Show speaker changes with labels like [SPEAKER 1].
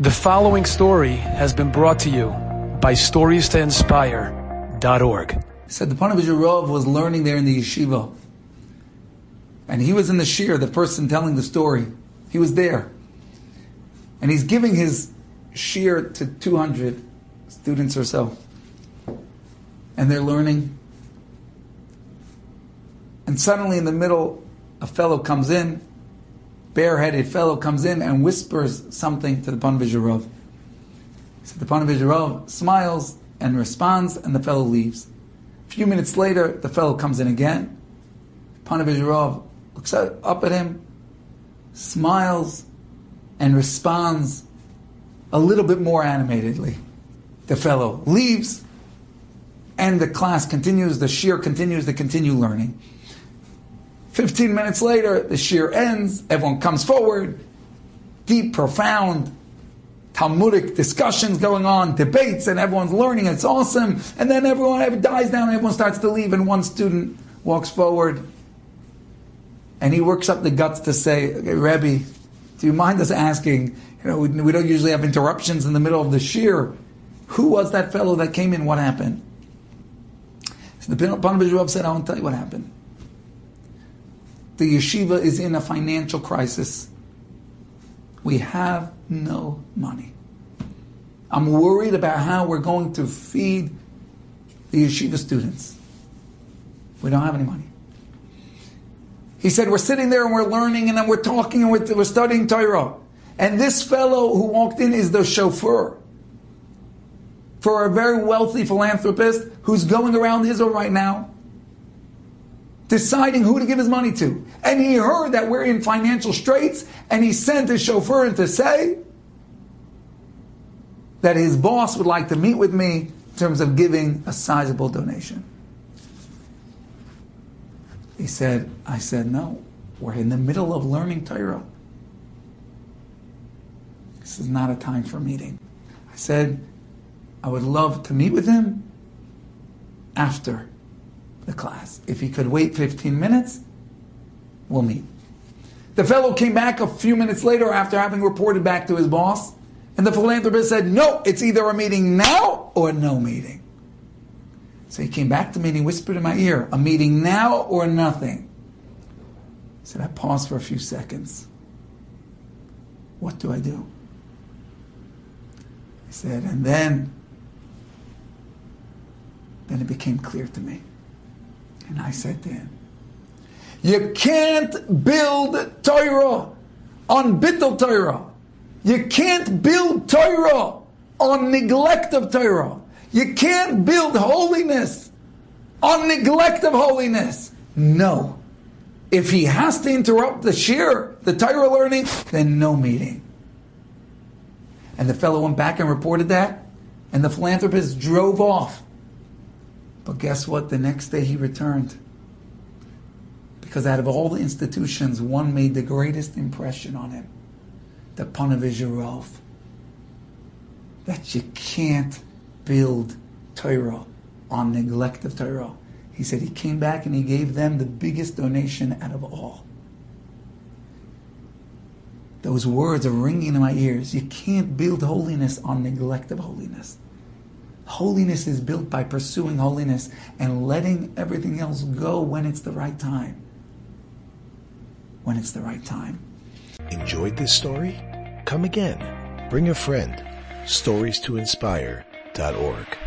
[SPEAKER 1] The following story has been brought to you by StoriesToInspire.org.
[SPEAKER 2] He said the Panovich was learning there in the yeshiva. And he was in the shiur, the person telling the story. He was there. And he's giving his shiur to 200 students or so. And they're learning. And suddenly in the middle, a fellow comes in bareheaded fellow comes in and whispers something to the Ponevezher Rav. So the Ponevezher Rav smiles and responds, and the fellow leaves. A few minutes later, the fellow comes in again. Ponevezher Rav looks up at him, smiles, and responds a little bit more animatedly. The fellow leaves, and the class continues, the shiur continues, they continue learning. 15 minutes later, the shiur ends, everyone comes forward, deep, profound, Talmudic discussions going on, debates, and everyone's learning. It's awesome. And then everyone dies down, and everyone starts to leave, and one student walks forward, and he works up the guts to say, okay, Rebbe, do you mind us asking? You know, we, we don't usually have interruptions in the middle of the shiur. Who was that fellow that came in? What happened? So the Ponevezher Rav said, I want to tell you what happened the yeshiva is in a financial crisis. We have no money. I'm worried about how we're going to feed the yeshiva students. We don't have any money. He said, We're sitting there and we're learning and then we're talking and we're, we're studying Torah. And this fellow who walked in is the chauffeur for a very wealthy philanthropist who's going around Israel right now deciding who to give his money to. And he heard that we're in financial straits, and he sent his chauffeur in to say that his boss would like to meet with me in terms of giving a sizable donation. He said, I said, no, we're in the middle of learning Torah. This is not a time for meeting. I said, I would love to meet with him after the class. If he could wait 15 minutes, we'll meet. The fellow came back a few minutes later after having reported back to his boss, and the philanthropist said, No, it's either a meeting now or no meeting. So he came back to me and he whispered in my ear, A meeting now or nothing. I said, I paused for a few seconds. What do I do? He said, and then, then it became clear to me. And I said to him, You can't build Torah on bittul Torah. You can't build Torah on neglect of Torah. You can't build holiness on neglect of holiness. No. If he has to interrupt the shiur, the Torah learning, then no meeting. And the fellow went back and reported that, and the philanthropist drove off. But guess what? The next day he returned. Because out of all the institutions, one made the greatest impression on him the Ponevezher Rav. That you can't build Torah on neglect of Torah. He said he came back and he gave them the biggest donation out of all. Those words are ringing in my ears. You can't build holiness on neglect of holiness. Holiness is built by pursuing holiness and letting everything else go when it's the right time. When it's the right time.
[SPEAKER 3] Enjoyed this story? Come again. Bring a friend. Stories to inspire.org.